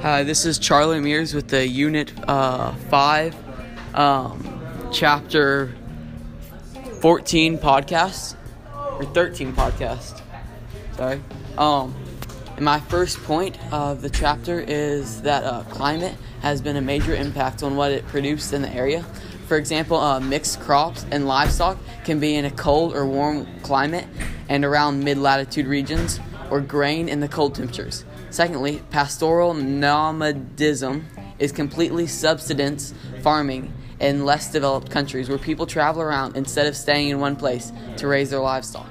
Hi, this is Charlie Mears with the Unit uh, 5, um, Chapter 14 podcast, or 13 podcast. Sorry. Um, and my first point of the chapter is that uh, climate has been a major impact on what it produced in the area. For example, uh, mixed crops and livestock can be in a cold or warm climate and around mid latitude regions, or grain in the cold temperatures. Secondly, pastoral nomadism is completely subsistence farming in less developed countries where people travel around instead of staying in one place to raise their livestock.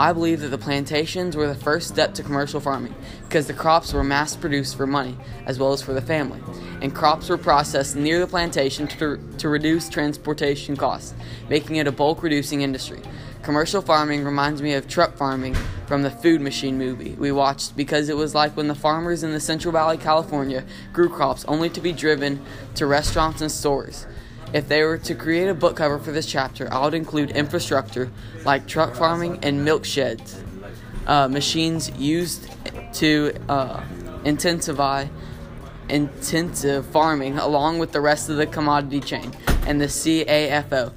I believe that the plantations were the first step to commercial farming because the crops were mass produced for money as well as for the family, and crops were processed near the plantation to, to reduce transportation costs, making it a bulk reducing industry. Commercial farming reminds me of truck farming from the Food Machine movie we watched because it was like when the farmers in the Central Valley, California grew crops only to be driven to restaurants and stores. If they were to create a book cover for this chapter, I would include infrastructure like truck farming and milk sheds, uh, machines used to uh, intensify intensive farming along with the rest of the commodity chain, and the CAFO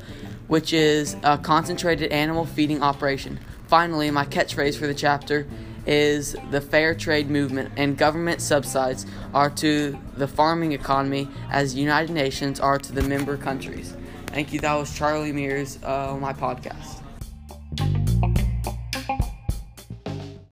which is a concentrated animal feeding operation. Finally, my catchphrase for the chapter is the fair trade movement and government subsidies are to the farming economy as United Nations are to the member countries. Thank you. That was Charlie Mears uh, on my podcast.